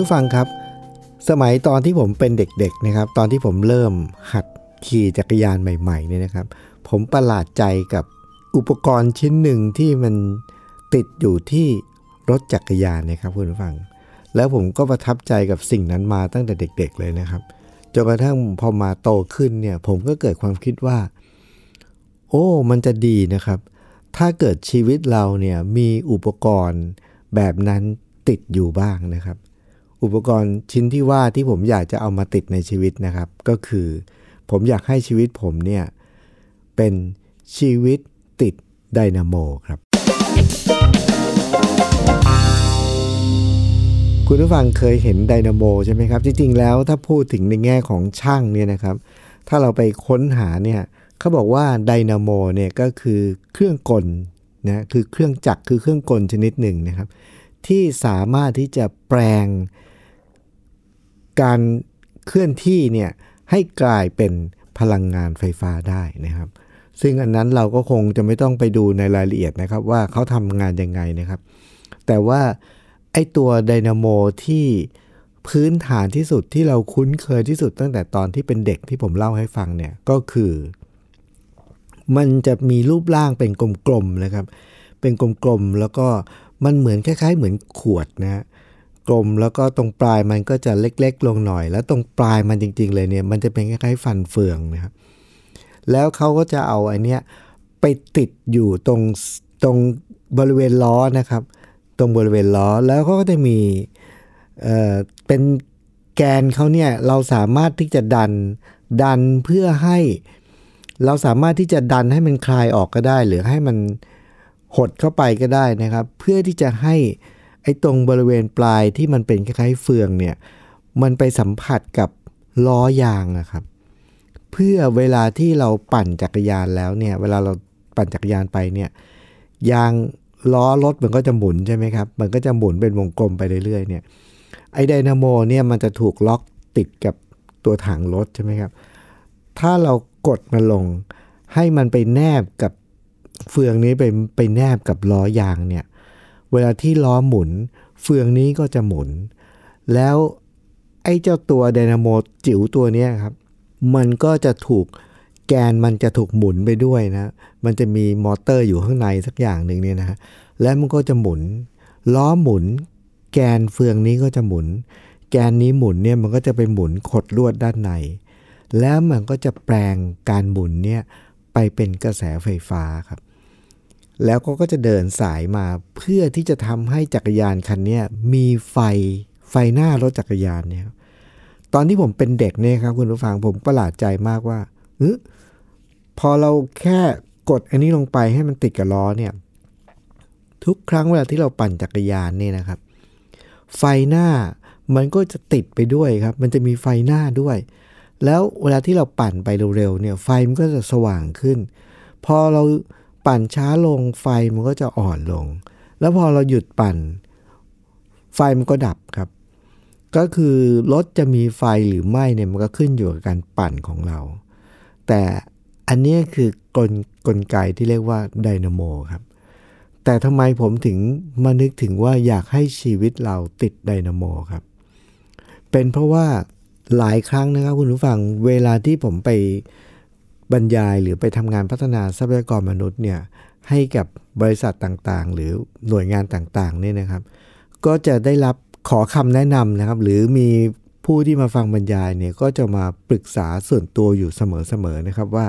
ผู้ฟังครับ สมัยตอนที่ผมเป็นเด็กๆนะครับ ตอนที่ผมเริ่มหัดขี่จักรยานใหม่ๆเนี่ยนะครับ ผมประหลาดใจกับอุปกรณ์ชิ้นหนึ่งที่มันติดอยู่ที่รถจักรยานนะครับคุณผู้ฟัง แล้วผมก็ประทับใจกับสิ่งนั้นมาตั้งแต่เด็ก ๆ เลยนะครับจนกระทั่งพอมาโตขึ้นเนี่ย ผมก็เกิดความคิดว่า โอ้ มันจะดีนะครับ ถ้าเกิดชีวิตเราเนี่ยมีอุปกรณ์แบบนั้นติดอยู่บ้างนะครับ อุปกรณ์ชิ้นที่ว่าที่ผมอยากจะเอามาติดในชีวิตนะครับ ก็คือ ผมอยากให้ชีวิตผมเนี่ย เป็นชีวิตติดไดนาโมครับ คุณผู้ฟังเคยเห็นไดนาโมใช่ไหมครับ จริงๆแล้วถ้าพูดถึงในแง่ของช่างเนี่ยนะครับ ถ้าเราไปค้นหาเนี่ยเขาบอกว่าไดนาโมเนี่ยก็คือเครื่องกลนะคือเครื่องจักรคือเครื่องกลชนิดหนึ่งนะครับ ที่สามารถที่จะแปลง การเคลื่อนที่เนี่ยให้กลายเป็นพลังงานไฟฟ้าได้นะครับ ซึ่งอันนั้นเราก็คงจะไม่ต้องไปดูในรายละเอียดนะครับว่าเขาทำงานยังไงนะครับ แต่ว่าไอตัวไดนาโมที่พื้นฐานที่สุดที่เราคุ้นเคยที่สุดตั้งแต่ตอนที่เป็นเด็กที่ผมเล่าให้ฟังเนี่ยก็คือ มันจะมีรูปร่างเป็นกลมๆนะครับ เป็นกลมๆแล้วก็มันเหมือนคล้าย ๆ เหมือนขวดนะฮะ กลม แล้วก็ตรงปลายมันก็จะเล็กๆ ลงหน่อย แล้วตรงปลายมันจริง ๆ เลยเนี่ยมันจะเป็นคล้ายๆฟันเฟืองนะครับแล้วเขาก็จะเอาไอเนี้ยไปติดอยู่ตรงตรงบริเวณล้อนะครับ ตรงบริเวณล้อแล้วเขาก็จะมีเอ่อเป็นแกนเขาเนี่ยเราสามารถที่จะดันดันเพื่อให้ เราสามารถที่จะดันให้มันคลายออกก็ได้ หรือให้มันหดเข้าไปก็ได้นะครับ เพื่อที่จะให้ ไอ้ตรงบริเวณปลายที่มันเป็นคล้ายๆเฟืองเนี่ย มันไปสัมผัสกับล้อยางนะครับ เพื่อเวลาที่เราปั่นจักรยานแล้วเนี่ย เวลาเราปั่นจักรยานไปเนี่ย ยางล้อรถมันก็จะหมุนใช่ไหมครับ มันก็จะหมุนเป็นวงกลมไปเรื่อยๆ เนี่ย ไอ้ไดนาโมเนี่ยมันจะถูกล็อกติดกับตัวถังรถใช่ไหมครับ ถ้าเรากดมันลงให้มันไปแนบกับเฟืองนี้ไปไปแนบกับล้อยางเนี่ย เวลาที่ล้อหมุน เฟืองนี้ก็จะหมุน แล้วไอ้เจ้าตัวไดนาโมจิ๋วตัวนี้ครับ มันก็จะถูกแกนมันจะถูกหมุนไปด้วยนะ มันจะมีมอเตอร์อยู่ข้างในสักอย่างหนึ่งเนี่ยนะฮะแล้วมันก็จะหมุน ล้อหมุน แกนเฟืองนี้ก็จะหมุน แกนนี้หมุนเนี่ยมันก็จะไปหมุนขดลวดด้านใน แล้วมันก็จะแปลงการหมุนเนี่ยไปเป็นกระแสไฟฟ้าครับ แล้วก็ก็จะเดินสายมาเพื่อที่จะทำให้จักรยานคันนี้มีไฟไฟหน้ารถจักรยานเนี่ยตอนที่ผมเป็นเด็กเนี่ยครับคุณผู้ฟังผมประหลาดใจมากว่าเออพอเราแค่กดอันนี้ลงไปให้มันติดกับล้อเนี่ยทุกครั้งเวลาที่เราปั่นจักรยานเนี่ยนะครับ ไฟหน้ามันก็จะติดไปด้วยครับ มันจะมีไฟหน้าด้วย แล้วเวลาที่เราปั่นไปเร็วๆเนี่ยไฟมันก็จะสว่างขึ้น พอเรา ปั่นช้าลงไฟมันก็จะอ่อนลง แล้วพอเราหยุดปั่น ไฟมันก็ดับครับ ก็คือรถจะมีไฟหรือไม่เนี่ยมันก็ขึ้นอยู่กับการปั่นของเรา แต่อันนี้คือกลกลไกที่เรียกว่าไดนาโมครับ แต่ทำไมผมถึงมานึกถึงว่าอยากให้ชีวิตเราติดไดนาโมครับ เป็นเพราะว่าหลายครั้งนะครับคุณผู้ฟังเวลาที่ผมไป บรรยายหรือไปทำงานพัฒนาทรัพยากรมนุษย์เนี่ยให้กับบริษัทต่างๆ หรือหน่วยงานต่างๆเนี่ยนะครับ ก็จะได้รับขอคำแนะนำนะครับ หรือมีผู้ที่มาฟังบรรยายเนี่ยก็จะมาปรึกษาส่วนตัวอยู่เสมอๆนะครับว่า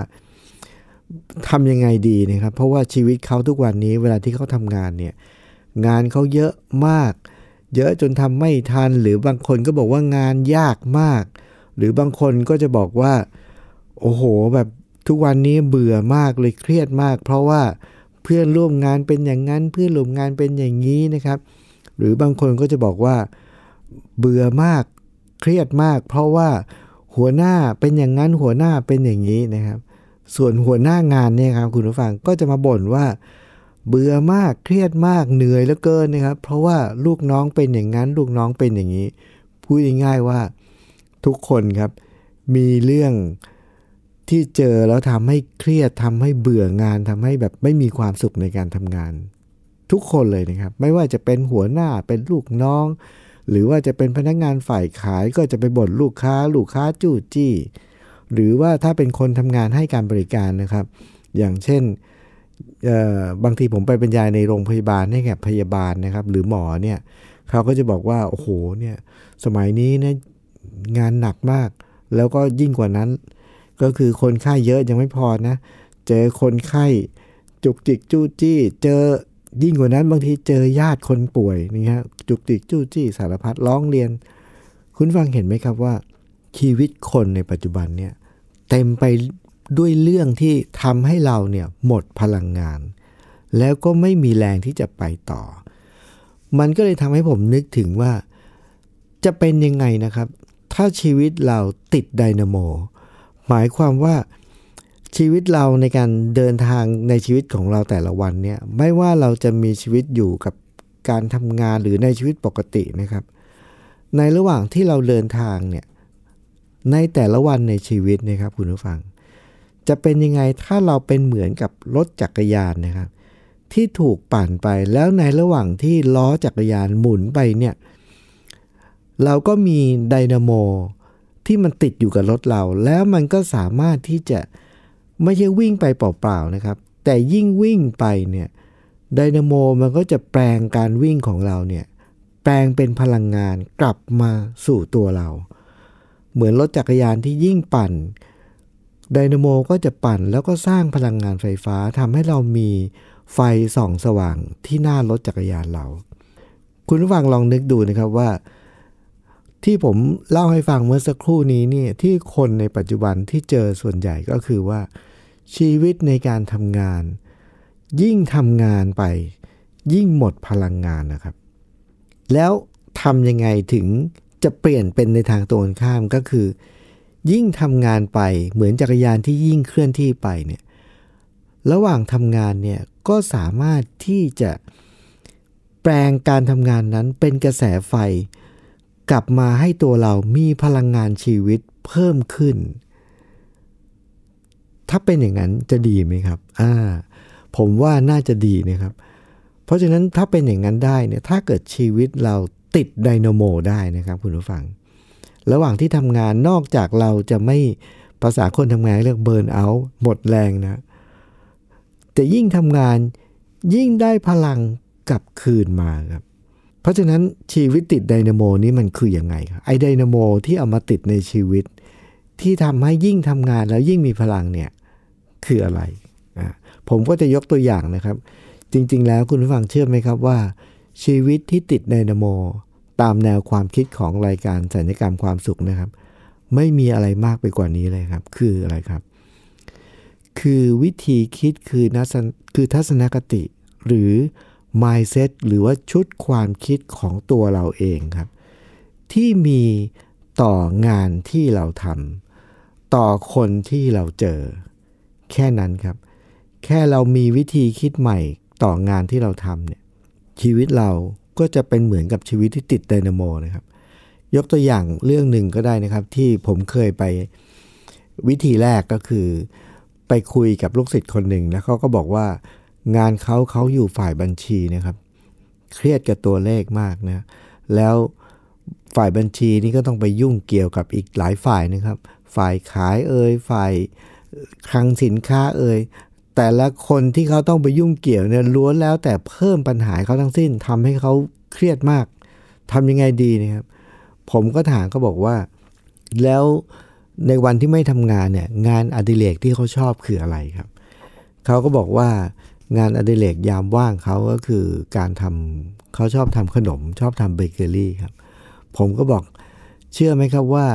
ทำยังไงดีนะครับ เพราะว่าชีวิตเขาทุกวันนี้เวลาที่เขาทำงานเนี่ยงานเขาเยอะมาก เยอะจนทำไม่ทัน หรือบางคนก็บอกว่างานยากมาก หรือบางคนก็จะบอกว่า โอ้โหแบบ ทุกวันนี้เบื่อมากเลยเครียดมาก เพราะว่าเพื่อนร่วมงานเป็นอย่างนั้น เพื่อนร่วมงานเป็นอย่างนี้นะครับ หรือบางคนก็จะบอกว่าเบื่อมากเครียดมาก เพราะว่าหัวหน้าเป็นอย่างนั้นหัวหน้าเป็นอย่างนี้นะครับ ส่วนหัวหน้างานเนี่ยครับคุณผู้ฟังก็จะมาบ่นว่า เบื่อมากเครียดมากเหนื่อยเหลือเกินนะครับ เพราะว่าลูกน้องเป็นอย่างนั้น ลูกน้องเป็นอย่างนี้พูดง่ายๆว่าทุกคนครับ มีเรื่อง ที่เจอแล้วทำให้เครียดทำให้เบื่องานทำให้แบบไม่มีความสุขในการทำงาน ทุกคนเลยนะครับ ไม่ว่าจะเป็นหัวหน้าเป็นลูกน้อง หรือว่าจะเป็นพนักงานฝ่ายขายก็จะไปบ่นลูกค้า ลูกค้าจู้จี้ หรือว่าถ้าเป็นคนทำงานให้การบริการนะครับ อย่างเช่นบางทีผมไปบรรยายในโรงพยาบาลให้แก่พยาบาลนะครับ หรือหมอเนี่ยเขาก็จะบอกว่าโอ้โหเนี่ยสมัยนี้เนี่ยงานหนักมาก แล้วก็ยิ่งกว่านั้น ก็คือคนไข้เยอะยังไม่พอนะ เจอคนไข้จุกจิกจู้จี้ เจอยิ่งกว่านั้นบางทีเจอญาติคนป่วยนี่ฮะจุกจิกจู้จี้สารพัดร้องเรียน คุณฟังเห็นไหมครับว่า ชีวิตคนในปัจจุบันเนี่ยเต็มไปด้วยเรื่องที่ทำให้เราเนี่ยหมดพลังงาน แล้วก็ไม่มีแรงที่จะไปต่อ มันก็เลยทำให้ผมนึกถึงว่า จะเป็นยังไงนะครับ ถ้าชีวิตเราติดไดนาโม หมายความว่าชีวิตเราในการเดินทางในชีวิตของเราแต่ละวันเนี่ยไม่ว่าเราจะมีชีวิตอยู่กับการทำงานหรือในชีวิตปกตินะครับ ในระหว่างที่เราเดินทางเนี่ยในแต่ละวันในชีวิตนะครับคุณผู้ฟัง จะเป็นยังไงถ้าเราเป็นเหมือนกับรถจักรยานนะครับ ที่ถูกปั่นไปแล้วในระหว่างที่ล้อจักรยานหมุนไปเนี่ยเราก็มีไดนาโม ที่มันติดอยู่กับรถเรา แล้วมันก็สามารถที่จะไม่ใช่วิ่งไปเปล่าๆนะครับ แต่ยิ่งวิ่งไปเนี่ยไดนาโมมันก็จะแปลงการวิ่งของเราเนี่ยแปลงเป็นพลังงานกลับมาสู่ตัวเรา เหมือนรถจักรยานที่ยิ่งปั่นไดนาโมก็จะปั่นแล้วก็สร้างพลังงานไฟฟ้าทำให้เรามีไฟส่องสว่างที่หน้ารถจักรยานเรา คุณผู้ฟังลองนึกดูนะครับว่า ที่ผมเล่าให้ฟังเมื่อสักครู่นี้นี่ที่คนในปัจจุบันที่เจอส่วนใหญ่ก็คือว่า ชีวิตในการทำงาน ยิ่งทำงานไป ยิ่งหมดพลังงานนะครับ แล้วทำยังไงถึงจะเปลี่ยนเป็นในทางตรงข้ามก็คือ ยิ่งทำงานไปเหมือนจักรยานที่ยิ่งเคลื่อนที่ไปเนี่ยระหว่างทำงานเนี่ยก็สามารถที่จะแปลงการทำงานนั้นเป็นกระแสไฟ กลับมาให้ตัวเรามีพลังงานชีวิตเพิ่มขึ้น ถ้าเป็นอย่างนั้นจะดีไหมครับ อ่า ผมว่าน่าจะดีนะครับ เพราะฉะนั้นถ้าเป็นอย่างนั้นได้เนี่ย ถ้าเกิดชีวิตเราติดไดนาโมได้นะครับ คุณผู้ฟัง ระหว่างที่ทำงานนอกจากเราจะไม่ภาษาคนทำงานเรียกเบิร์นเอาท์หมดแรงนะแต่ยิ่งทำงานยิ่งได้พลังกลับคืนมาครับ เพราะฉะนั้นชีวิตติดไดนาโมนี้มันคืออยังไงครับไอไดนาโมที่เอามาติดในชีวิต ที่ทำให้ยิ่งทำงานแล้วยิ่งมีพลังเนี่ยคืออะไรผมก็จะยกตัวอย่างนะครับ จริง ๆ แล้วคุณผู้ฟังเชื่อไหมครับว่า ชีวิตที่ติดไดนาโม ตามแนวความคิดของรายการสัญญกรรมความสุขนะครับ ไม่มีอะไรมากไปกว่านี้เลยครับ คืออะไรครับ คือวิธีคิดคือนัสคือทัศนคติ หรือ mindset หรือว่าชุดความคิดของตัวเราเองครับ ที่มีต่องานที่เราทำต่อคนที่เราเจอ แค่นั้นครับ แค่เรามีวิธีคิดใหม่ต่องานที่เราทำเนี่ยชีวิตเราก็จะเป็นเหมือนกับชีวิตที่ติดไดนาโมนะครับ ยกตัวอย่างเรื่องหนึ่งก็ได้นะครับ ที่ผมเคยไปวิธีแรกก็คือ ไปคุยกับลูกศิษย์คนหนึ่งแล้วเขาก็บอกว่า งานเขาเขาอยู่ฝ่ายบัญชีนะครับ เครียดกับตัวเลขมากนะแล้วฝ่ายบัญชีนี่ก็ต้องไปยุ่งเกี่ยวกับอีกหลายฝ่ายนะครับ ฝ่ายขายเอ่ยฝ่ายคลังสินค้าเอ่ยแต่ละคนที่เขาต้องไปยุ่งเกี่ยวเนี่ยล้วนแล้วแต่เพิ่มปัญหาเขาทั้งสิ้นทำให้เขาเครียดมากทำยังไงดีนะครับ ผมก็ถามเขาบอกว่า แล้วในวันที่ไม่ทำงานเนี่ยงานอดิเรกที่เขาชอบคืออะไรครับ เขาก็บอกว่า งานอดิเรกยามว่างเขาก็คือการทำเขาชอบทำขนม ชอบทำเบเกอรี่ครับ ผมก็บอกเชื่อไหมครับว่า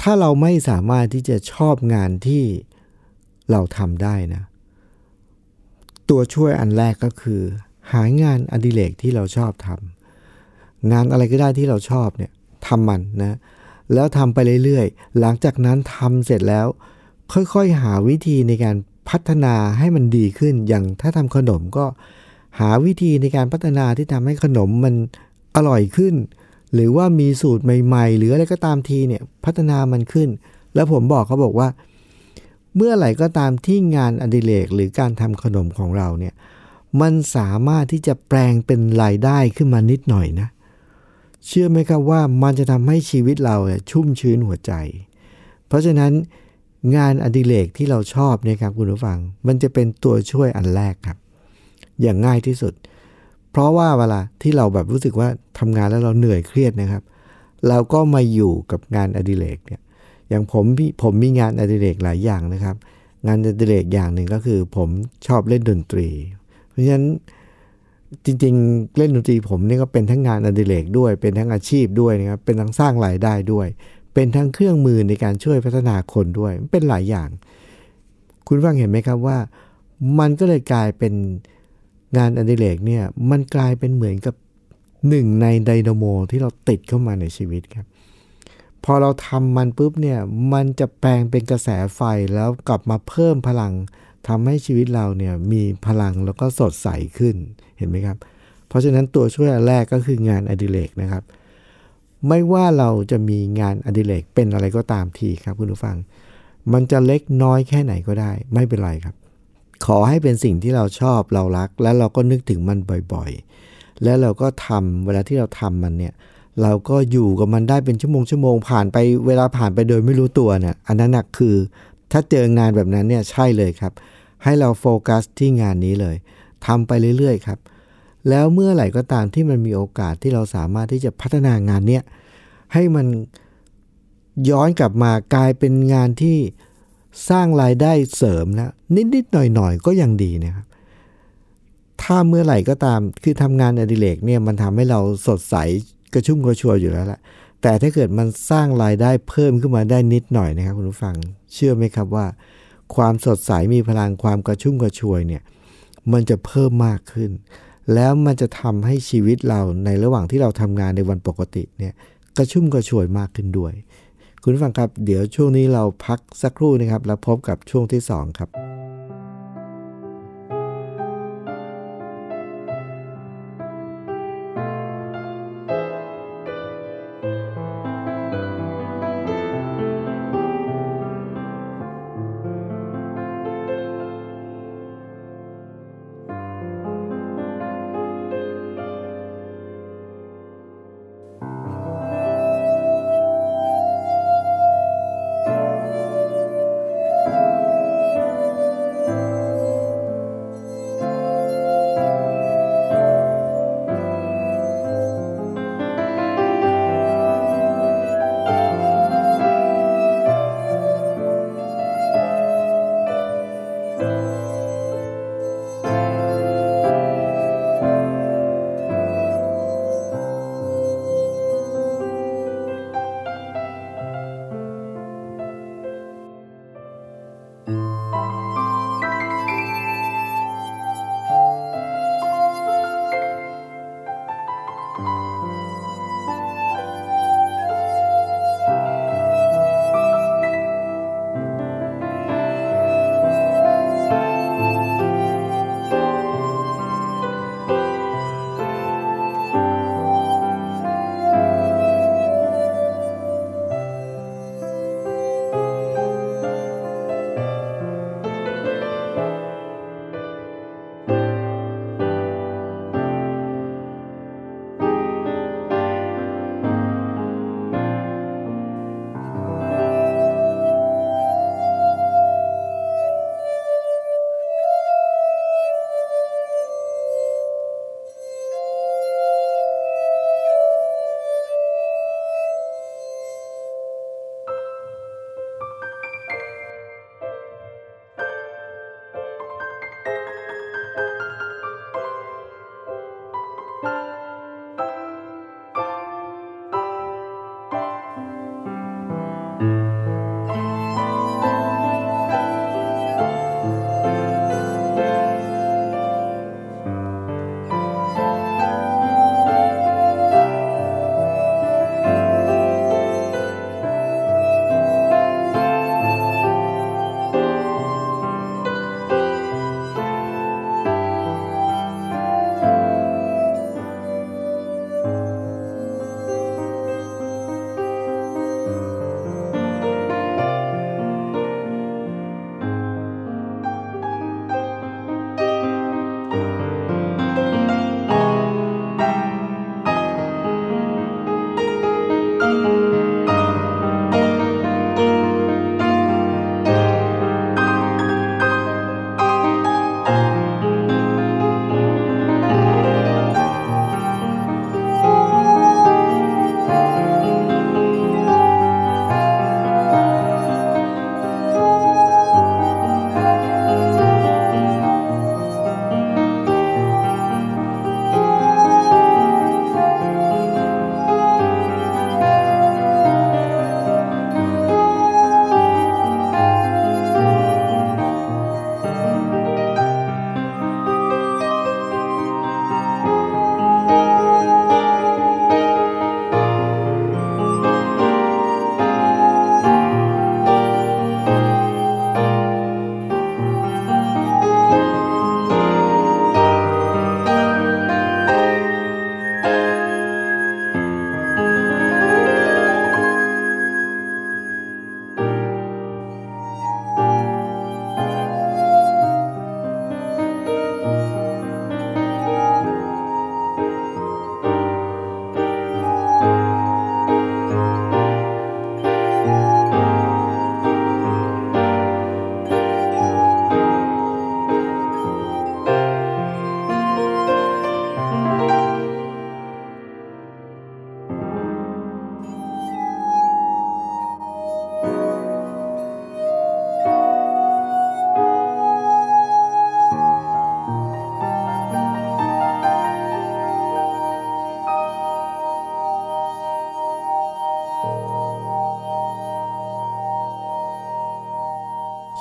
ถ้าเราไม่สามารถที่จะชอบงานที่เราทำได้นะ ตัวช่วยอันแรกก็คือ หางานอดิเรกที่เราชอบทำงานอะไรก็ได้ที่เราชอบเนี่ยทำมันนะ แล้วทำไปเรื่อยๆ หลังจากนั้นทำเสร็จแล้ว ค่อยๆ หาวิธีในการ พัฒนาให้มันดีขึ้น อย่างถ้าทำขนมก็หาวิธีในการพัฒนาที่ทำให้ขนมมันอร่อยขึ้น หรือว่ามีสูตรใหม่ ๆ หรืออะไรก็ตามทีเนี่ยพัฒนามันขึ้น แล้วผมบอกเขาบอกว่า เมื่อไหร่ก็ตามที่งานอดิเรกหรือการทำขนมของเราเนี่ยมันสามารถที่จะแปลงเป็นรายได้ขึ้นมานิดหน่อยนะ เชื่อไหมครับว่ามันจะทำให้ชีวิตเราชุ่มชื้นหัวใจ เพราะฉะนั้น งานอดิเรกที่เราชอบเนี่ยครับคุณผู้ฟัง มันจะเป็นตัวช่วยอันแรกครับ อย่างง่ายที่สุด เพราะว่าเวลาที่เราแบบรู้สึกว่าทำงานแล้วเราเหนื่อยเครียดนะครับ เราก็มาอยู่กับงานอดิเรกเนี่ย อย่างผมผมมีงานอดิเรกหลายอย่างนะครับ งานอดิเรกอย่างหนึ่งก็คือ ผมชอบเล่นดนตรี เพราะฉะนั้นจริงๆ เล่นดนตรีผมนี่ก็เป็นทั้งงานอดิเรกด้วย เป็นทั้งอาชีพด้วยนะครับ เป็นทั้งสร้างรายได้ด้วย เป็นทั้งเครื่องมือในการช่วยพัฒนาคนด้วยเป็นหลายอย่าง คุณฟังเห็นไหมครับว่า มันก็เลยกลายเป็นงานอดิเรกเนี่ย มันกลายเป็นเหมือนกับหนึ่งในไดนาโมที่เราติดเข้ามาในชีวิตครับ พอเราทำมันปุ๊บเนี่ย มันจะแปลงเป็นกระแสไฟแล้วกลับมาเพิ่มพลังทำให้ชีวิตเราเนี่ยมีพลังแล้วก็สดใสขึ้นเห็นไหมครับ เพราะฉะนั้นตัวช่วยแรกก็คืองานอดิเรกนะครับ ไม่ว่าเราจะมีงานอดิเรกเป็นอะไรก็ตามทีครับคุณผู้ฟัง มันจะเล็กน้อยแค่ไหนก็ได้ ไม่เป็นไรครับ ขอให้เป็นสิ่งที่เราชอบเรารัก แล้วเราก็นึกถึงมันบ่อยๆ แล้วเราก็ทำเวลาที่เราทำมันเนี่ยเราก็อยู่กับมันได้เป็นชั่วโมงชั่วโมงผ่านไปเวลาผ่านไปโดยไม่รู้ตัวเนี่ยอันนั้นนะคือ ถ้าเจองานแบบนั้นเนี่ยใช่เลยครับ ให้เราโฟกัสที่งานนี้เลยทำไปเรื่อยๆครับ แล้วเมื่อไหร่ก็ตามที่มันมีโอกาสที่เราสามารถที่จะพัฒนางานเนี้ยให้มันย้อนกลับมากลายเป็นงานที่สร้างรายได้เสริมนะนิดๆหน่อยๆก็ยังดีนะครับถ้าเมื่อไหร่ก็ตามคือทำงานอดิเรกเนี่ยมันทำให้เราสดใสกระชุ่มกระชวยอยู่แล้วแหละแต่ถ้าเกิดมันสร้างรายได้เพิ่มขึ้นมาได้นิดหน่อยนะครับคุณผู้ฟัง เชื่อไหมครับว่า ความสดใสมีพลังความกระชุ่มกระชวยเนี่ยมันจะเพิ่มมากขึ้น แล้วมันจะทำให้ชีวิตเราในระหว่างที่เราทำงานในวันปกติเนี่ยกระชุ่มกระชวยมากขึ้นด้วย คุณฟังครับ เดี๋ยวช่วงนี้เราพักสักครู่นะครับ แล้วพบกับช่วงที่ 2 ครับ「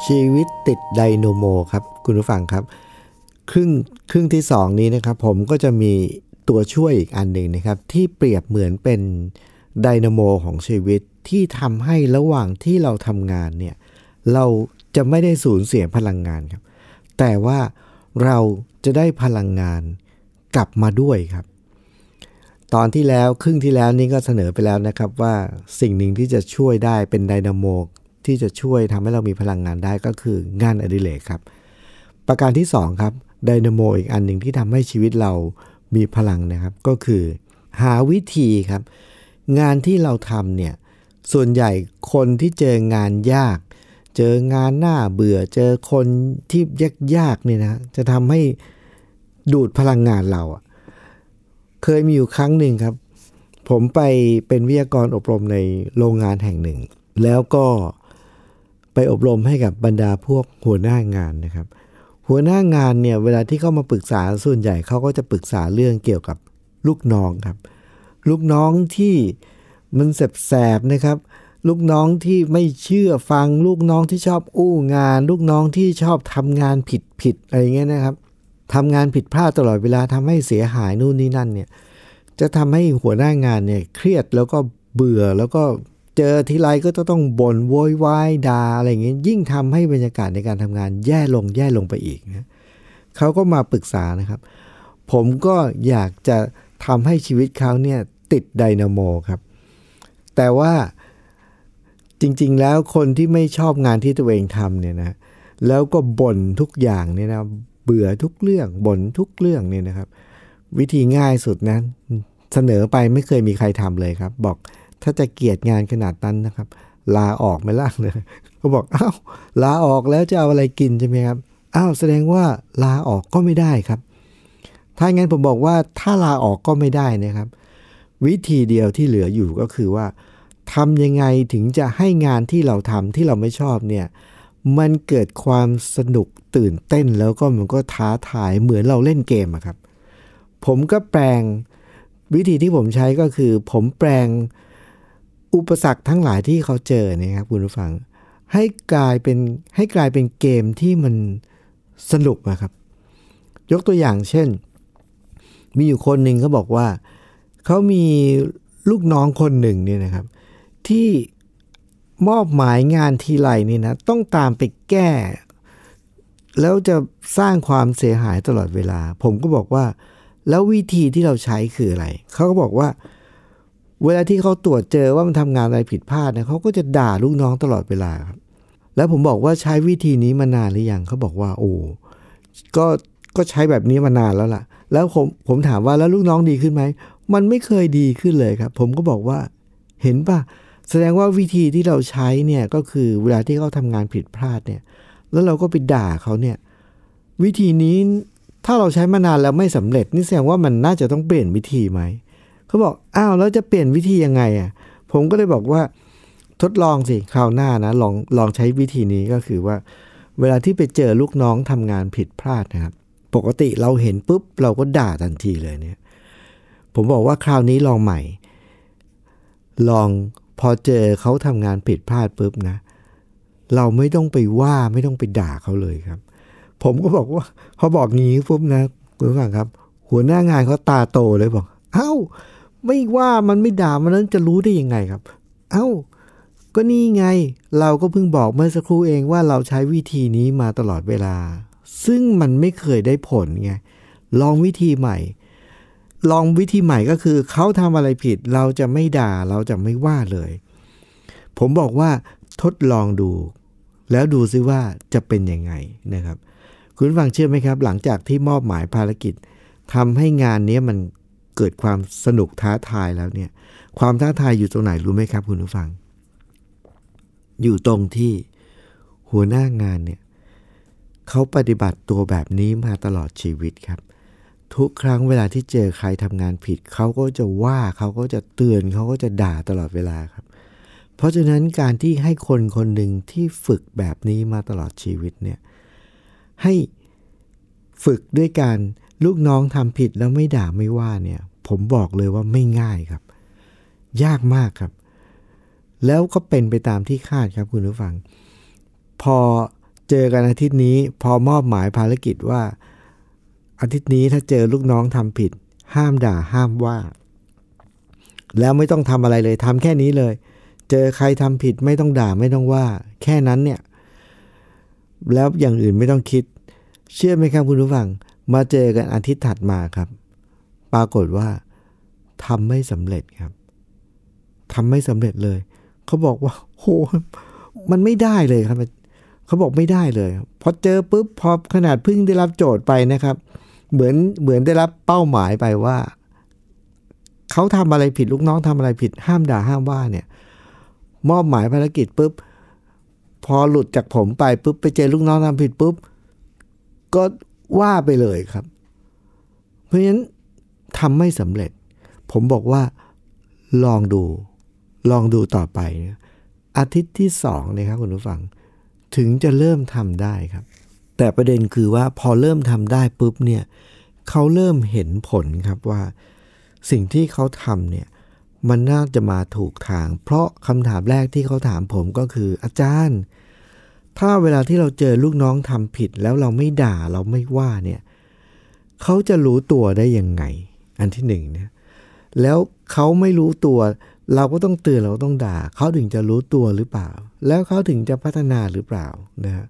ชีวิตติดไดโนโมครับ คุณผู้ฟังครับ ครึ่งครึ่งที่สองนี้นะครับ ผมก็จะมีตัวช่วยอีกอันหนึ่งนะครับ ที่เปรียบเหมือนเป็นไดนาโมของชีวิตที่ทำให้ระหว่างที่เราทำงานเนี่ย เราจะไม่ได้สูญเสียพลังงานครับ แต่ว่าเราจะได้พลังงานกลับมาด้วยครับ ตอนที่แล้วครึ่งที่แล้วนี้ก็เสนอไปแล้วนะครับว่าสิ่งหนึ่งที่จะช่วยได้เป็นไดนาโม ที่จะช่วยทำให้เรามีพลังงานได้ก็คืองานอดิเรกครับ ประการที่2ครับไดนาโมอีกอันหนึ่งที่ทำให้ชีวิตเรามีพลังนะครับ ก็คือ หาวิธีครับ งานที่เราทำเนี่ยส่วนใหญ่คนที่เจองานยาก เจองานหน้าเบื่อ เจอคนที่ยากๆเนี่ยนะจะทำให้ดูดพลังงานเราเคยมีอยู่ครั้งหนึ่งครับ ผมไปเป็นวิทยากรอบรมในโรงงานแห่งหนึ่ง แล้วก็ ไปอบรมให้กับบรรดาพวกหัวหน้างานนะครับ หัวหน้างานเนี่ยเวลาที่เข้ามาปรึกษาส่วนใหญ่เขาก็จะปรึกษาเรื่องเกี่ยวกับลูกน้องครับ ลูกน้องที่มันแสบๆนะครับ ลูกน้องที่ไม่เชื่อฟังลูกน้องที่ชอบอู้งาน ลูกน้องที่ชอบทำงานผิดผิดอะไรเงี้ยนะครับทำงานผิดพลาดตลอดเวลาทำให้เสียหายนู่นนี่นั่นเนี่ยจะทำให้หัวหน้างานเนี่ยเครียดแล้วก็เบื่อแล้วก็ เจอทีไรก็จะต้องบ่นโวยวายด่าอะไรอย่างเงี้ยยิ่งทำให้บรรยากาศในการทำงานแย่ลงแย่ลงไปอีกนะเขาก็มาปรึกษานะครับ ผมก็อยากจะทำให้ชีวิตเขาเนี่ยติดไดนาโมครับ แต่ว่าจริงๆแล้วคนที่ไม่ชอบงานที่ตัวเองทำเนี่ยนะแล้วก็บ่นทุกอย่างเนี่ยนะเบื่อทุกเรื่องบ่นทุกเรื่องเนี่ยนะครับ วิธีง่ายสุดนะเสนอไปไม่เคยมีใครทำเลยครับ บอก ถ้าจะเกลียดงานขนาดนั้นนะครับ ลาออกไม่ล่างเลยเขาบอกอ้าวลาออกแล้วจะเอาอะไรกินใช่ไหมครับอ้าวแสดงว่าลาออกก็ไม่ได้ครับ ถ้างั้นผมบอกว่าถ้าลาออกก็ไม่ได้นะครับ วิธีเดียวที่เหลืออยู่ก็คือว่าทำยังไงถึงจะให้งานที่เราทำที่เราไม่ชอบเนี่ยมันเกิดความสนุกตื่นเต้นแล้วก็มันก็ท้าทายเหมือนเราเล่นเกมอะครับ ผมก็แปลงวิธีที่ผมใช้ก็คือ ผมแปลง อุปสรรคทั้งหลายที่เขาเจอเนี่ยครับคุณผู้ฟัง ให้กลายเป็นให้กลายเป็นเกมที่มันสนุกนะครับ ยกตัวอย่างเช่น มีอยู่คนหนึ่งเขาบอกว่า เขามีลูกน้องคนหนึ่งเนี่ยนะครับ ที่มอบหมายงานทีไรนี่นะต้องตามไปแก้ แล้วจะสร้างความเสียหายตลอดเวลา ผมก็บอกว่า แล้ววิธีที่เราใช้คืออะไร เขาก็บอกว่า เวลาที่เขาตรวจเจอว่ามันทำงานอะไรผิดพลาดเนี่ยเขาก็จะด่าลูกน้องตลอดเวลาครับ แล้วผมบอกว่าใช้วิธีนี้มานานหรือยังเขาบอกว่าโอ้ก็ก็ใช้แบบนี้มานานแล้วล่ะ แล้วผมผมถามว่าแล้วลูกน้องดีขึ้นไหมมันไม่เคยดีขึ้นเลยครับ ผมก็บอกว่าเห็นปะแสดงว่าวิธีที่เราใช้เนี่ยก็คือเวลาที่เขาทำงานผิดพลาดเนี่ย แล้วเราก็ไปด่าเขาเนี่ย วิธีนี้ถ้าเราใช้มานานแล้วไม่สำเร็จ นี่แสดงว่ามันน่าจะต้องเปลี่ยนวิธีไหม เขาบอกอ้าวแล้วจะเปลี่ยนวิธียังไงอะผมก็เลยบอกว่าทดลองสิคราวหน้านะลองลองใช้วิธีนี้ก็คือว่า เวลาที่ไปเจอลูกน้องทำงานผิดพลาดนะครับ ปกติเราเห็นปุ๊บ เราก็ด่าทันทีเลยเนี่ย ผมบอกว่าคราวนี้ลองใหม่ ลองพอเจอเขาทำงานผิดพลาดปุ๊บนะ เราไม่ต้องไปว่าไม่ต้องไปด่าเขาเลยครับ ผมก็บอกว่าพอบอกงี้ปุ๊บนะคุณฟังครับ หัวหน้างานเขาตาโตเลยบอก เอ้า ไม่ว่ามันไม่ด่ามันนั้นจะรู้ได้ยังไงครับ เอ้า ก็นี่ไง เราก็เพิ่งบอกเมื่อสักครู่เองว่าเราใช้วิธีนี้มาตลอดเวลา ซึ่งมันไม่เคยได้ผลไง ลองวิธีใหม่ ลองวิธีใหม่ก็คือเขาทำอะไรผิด เราจะไม่ด่าเราจะไม่ว่าเลย ผมบอกว่าทดลองดู แล้วดูซิว่าจะเป็นยังไงนะครับ คุณฟังเชื่อไหมครับ หลังจากที่มอบหมายภารกิจทำให้งานนี้มัน เกิดความสนุกท้าทายแล้วเนี่ย ความท้าทายอยู่ตรงไหนรู้ไหมครับคุณผู้ฟัง อยู่ตรงที่หัวหน้างานเนี่ยเขาปฏิบัติตัวแบบนี้มาตลอดชีวิตครับ ทุกครั้งเวลาที่เจอใครทำงานผิด เขาก็จะว่าเขาก็จะเตือนเขาก็จะด่าตลอดเวลาครับ เพราะฉะนั้นการที่ให้คนคนหนึ่งที่ฝึกแบบนี้มาตลอดชีวิตเนี่ยให้ฝึกด้วยการ ลูกน้องทำผิดแล้วไม่ด่าไม่ว่าเนี่ย ผมบอกเลยว่าไม่ง่ายครับ ยากมากครับ แล้วก็เป็นไปตามที่คาดครับคุณผู้ฟัง พอเจอกันอาทิตย์นี้ พอมอบหมายภารกิจว่า อาทิตย์นี้ถ้าเจอลูกน้องทำผิด ห้ามด่าห้ามว่า แล้วไม่ต้องทำอะไรเลยทำแค่นี้เลย เจอใครทำผิดไม่ต้องด่าไม่ต้องว่า แค่นั้นเนี่ย แล้วอย่างอื่นไม่ต้องคิด เชื่อไหมครับคุณผู้ฟัง มาเจอกันอาทิตย์ถัดมาครับ ปรากฏว่าทำไม่สำเร็จครับทำไม่สำเร็จเลย เขาบอกว่าโหมันไม่ได้เลยครับ เขาบอกไม่ได้เลยพอเจอปุ๊บพอขนาดเพิ่งได้รับโจทย์ไปนะครับ เหมือนเหมือนได้รับเป้าหมายไปว่า เขาทำอะไรผิดลูกน้องทำอะไรผิด ห้ามด่าห้ามว่าเนี่ย มอบหมายภารกิจปุ๊บพอหลุดจากผมไปปุ๊บไปเจอลูกน้องทำผิดปุ๊บ ก็ ว่าไปเลยครับ เพราะฉะนั้นทำไม่สำเร็จ ผมบอกว่าลองดู ลองดูต่อไป อาทิตย์ที่สองนะครับคุณผู้ฟัง ถึงจะเริ่มทำได้ครับ แต่ประเด็นคือว่าพอเริ่มทำได้ปุ๊บเนี่ยเขาเริ่มเห็นผลครับว่า สิ่งที่เขาทำเนี่ยมันน่าจะมาถูกทาง เพราะคำถามแรกที่เขาถามผมก็คืออาจารย์ ถ้าเวลาที่เราเจอลูกน้องทำผิดแล้วเราไม่ด่าเราไม่ว่าเนี่ยเขาจะรู้ตัวได้ยังไง อันที่หนึ่งเนี่ยแล้วเขาไม่รู้ตัว เราก็ต้องเตือนเราต้องด่าเขาถึงจะรู้ตัวหรือเปล่า แล้วเขาถึงจะพัฒนาหรือเปล่านะฮะ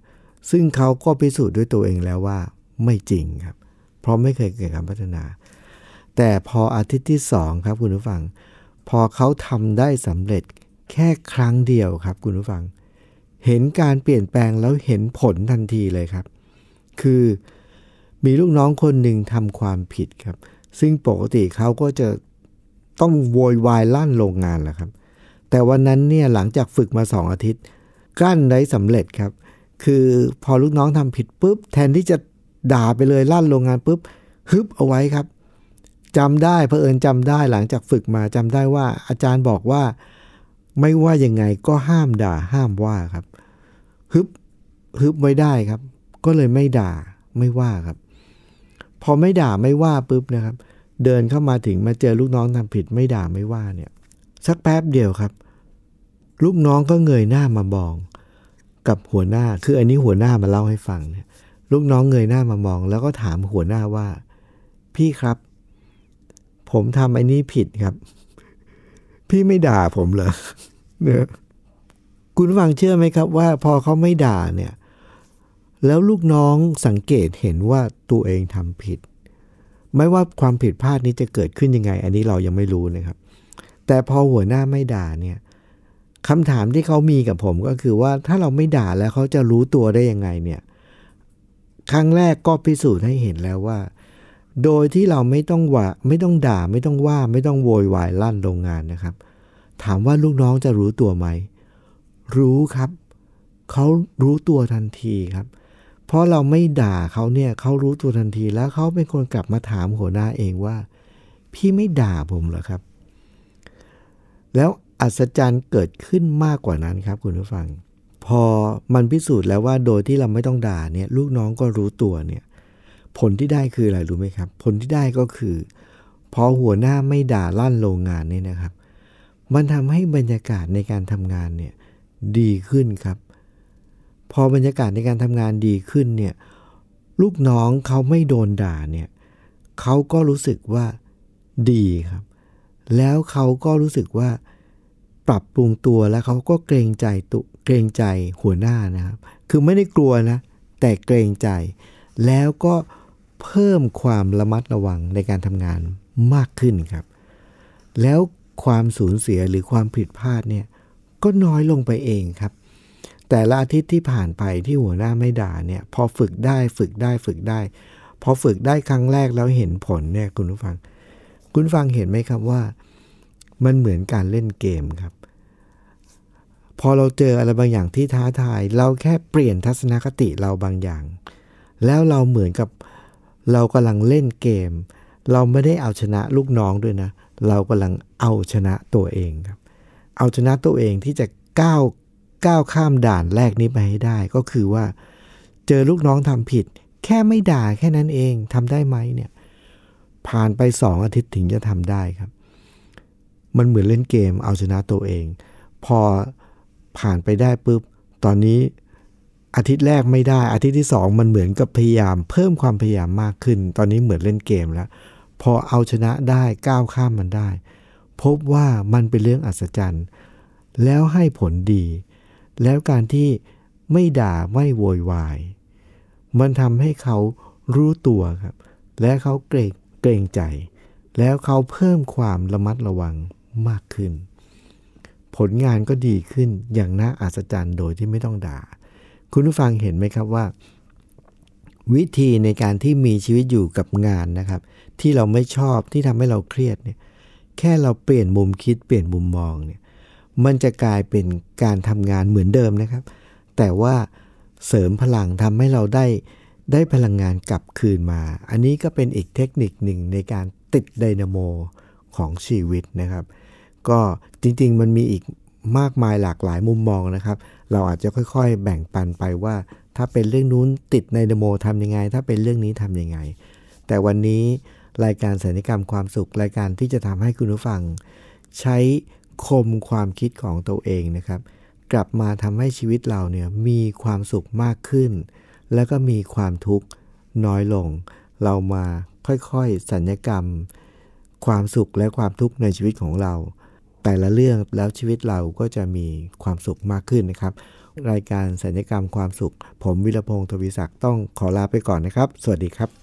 ซึ่งเขาก็พิสูจน์ด้วยตัวเองแล้วว่าไม่จริงครับ เพราะไม่เคยเกิดการพัฒนา แต่พออาทิตย์ที่สองครับคุณผู้ฟัง พอเขาทำได้สำเร็จแค่ครั้งเดียวครับคุณผู้ฟัง เห็นการเปลี่ยนแปลงแล้วเห็นผลทันทีเลยครับ คือมีลูกน้องคนหนึ่งทำความผิดครับ ซึ่งปกติเขาก็จะต้องโวยวายลั่นโรงงานแหละครับ แต่วันนั้นเนี่ยหลังจากฝึกมาสองอาทิตย์กั้นได้สำเร็จครับ คือพอลูกน้องทำผิดปุ๊บ แทนที่จะด่าไปเลยลั่นโรงงานปุ๊บฮึบเอาไว้ครับจำได้เพอเอิญจำได้หลังจากฝึกมาจำได้ว่า อาจารย์บอกว่า ไม่ว่ายังไงก็ห้ามด่าห้ามว่าครับ ฮึบฮึบไว้ได้ครับ ก็เลยไม่ด่าไม่ว่าครับ พอไม่ด่าไม่ว่าปุ๊บนะครับ เดินเข้ามาถึงมาเจอลูกน้องทำผิดไม่ด่าไม่ว่าเนี่ย สักแป๊บเดียวครับ ลูกน้องก็เงยหน้ามามอง กับหัวหน้าคืออันนี้หัวหน้ามาเล่าให้ฟังเนี่ยลูกน้องเงยหน้ามามอง แล้วก็ถามหัวหน้าว่า พี่ครับ ผมทำไอ้นี้ผิดครับ พี่ไม่ด่าผมเหรอเนี่ย คุณฟังเชื่อไหมครับว่าพอเขาไม่ด่าเนี่ย แล้วลูกน้องสังเกตเห็นว่าตัวเองทำผิด ไม่ว่าความผิดพลาดนี้จะเกิดขึ้นยังไง อันนี้เรายังไม่รู้นะครับ แต่พอหัวหน้าไม่ด่าเนี่ยคำถามที่เขามีกับผมก็คือว่าถ้าเราไม่ด่าแล้วเขาจะรู้ตัวได้ยังไงเนี่ย ครั้งแรกก็พิสูจน์ให้เห็นแล้วว่า โดยที่เราไม่ต้องว่าไม่ต้องด่าไม่ต้องว่า ไม่ต้องโวยวายลั่นโรงงานนะครับ ถามว่าลูกน้องจะรู้ตัวไหม รู้ครับ เขารู้ตัวทันทีครับ เพราะเราไม่ด่าเขาเนี่ยเขารู้ตัวทันทีแล้วเขาเป็นคนกลับมาถามหัวหน้าเองว่า พี่ไม่ด่าผมเหรอครับ แล้วอัศจรรย์เกิดขึ้นมากกว่านั้นครับ คุณผู้ฟัง พอมันพิสูจน์แล้วว่าโดยที่เราไม่ต้องด่าเนี่ย ลูกน้องก็รู้ตัวเนี่ย ผลที่ได้คืออะไรรู้ไหมครับ ผลที่ได้ก็คือ พอหัวหน้าไม่ด่าลั่นโรงงานเนี่ยนะครับ มันทำให้บรรยากาศในการทำงานเนี่ย ดีขึ้นครับ พอบรรยากาศในการทำงานดีขึ้นเนี่ยลูกน้องเขาไม่โดนด่าเนี่ยเขาก็รู้สึกว่าดีครับ แล้วเขาก็รู้สึกว่าปรับปรุงตัวแล้วเขาก็เกรงใจตุเกรงใจหัวหน้านะครับ คือไม่ได้กลัวนะ แต่เกรงใจ แล้วก็เพิ่มความระมัดระวังในการทำงานมากขึ้นครับ แล้วความสูญเสียหรือความผิดพลาดเนี่ย ก็น้อยลงไปเองครับ แต่ละอาทิตย์ที่ผ่านไปที่หัวหน้าไม่ด่าเนี่ย พอฝึกได้ฝึกได้ฝึกได้ พอฝึกได้ครั้งแรกแล้วเห็นผลเนี่ยคุณผู้ฟัง คุณฟังเห็นไหมครับว่า มันเหมือนการเล่นเกมครับ พอเราเจออะไรบางอย่างที่ท้าทาย เราแค่เปลี่ยนทัศนคติเราบางอย่าง แล้วเราเหมือนกับเรากำลังเล่นเกม เราไม่ได้เอาชนะลูกน้องด้วยนะ เรากำลังเอาชนะตัวเองครับ เอาชนะตัวเองที่จะก้าวก้าวข้ามด่านแรกนี้ไปให้ได้ ก็คือว่า เจอลูกน้องทำผิด แค่ไม่ด่าแค่นั้นเองทำได้ไหมเนี่ย ผ่านไปสองอาทิตย์ถึงจะทำได้ครับ มันเหมือนเล่นเกมเอาชนะตัวเอง พอผ่านไปได้ปุ๊บ ตอนนี้อาทิตย์แรกไม่ได้ อาทิตย์ที่สองมันเหมือนกับพยายาม เพิ่มความพยายามมากขึ้น ตอนนี้เหมือนเล่นเกมแล้ว พอเอาชนะได้ก้าวข้ามมันได้ พบว่ามันเป็นเรื่องอัศจรรย์ แล้วให้ผลดี แล้วการที่ไม่ด่าไม่โวยวาย มันทำให้เขารู้ตัวครับ และเขาเกรงเกรงใจ แล้วเขาเพิ่มความระมัดระวังมากขึ้น ผลงานก็ดีขึ้นอย่างน่าอัศจรรย์โดยที่ไม่ต้องด่า คุณผู้ฟังเห็นไหมครับว่า วิธีในการที่มีชีวิตอยู่กับงานนะครับ ที่เราไม่ชอบที่ทำให้เราเครียดเนี่ย แค่เราเปลี่ยนมุมคิดเปลี่ยนมุมมองเนี่ยมันจะกลายเป็นการทำงานเหมือนเดิมนะครับ แต่ว่าเสริมพลังทำให้เราได้ได้พลังงานกลับคืนมา อันนี้ก็เป็นอีกเทคนิคหนึ่งในการติดไดนาโมของชีวิตนะครับ ก็จริงๆมันมีอีกมากมายหลากหลายมุมมองนะครับ เราอาจจะค่อยๆ แบ่งปันไปว่า ถ้าเป็นเรื่องนู้นติดไดนาโมทำยังไง ถ้าเป็นเรื่องนี้ทำยังไง แต่วันนี้ รายการสัญญกรรมความสุข รายการที่จะทำให้คุณผู้ฟัง ใช้คมความคิดของตัวเองนะครับ กลับมาทำให้ชีวิตเราเนี่ยมีความสุขมากขึ้น แล้วก็มีความทุกข์น้อยลง เรามาค่อยๆสัญญกรรม ความสุขและความทุกข์ในชีวิตของเรา แต่ละเรื่องแล้วชีวิตเราก็จะมีความสุขมากขึ้นนะครับ รายการสัญญกรรมความสุข ผมวิรพงศ์ทวีศักดิ์ต้องขอลาไปก่อนนะครับ สวัสดีครับ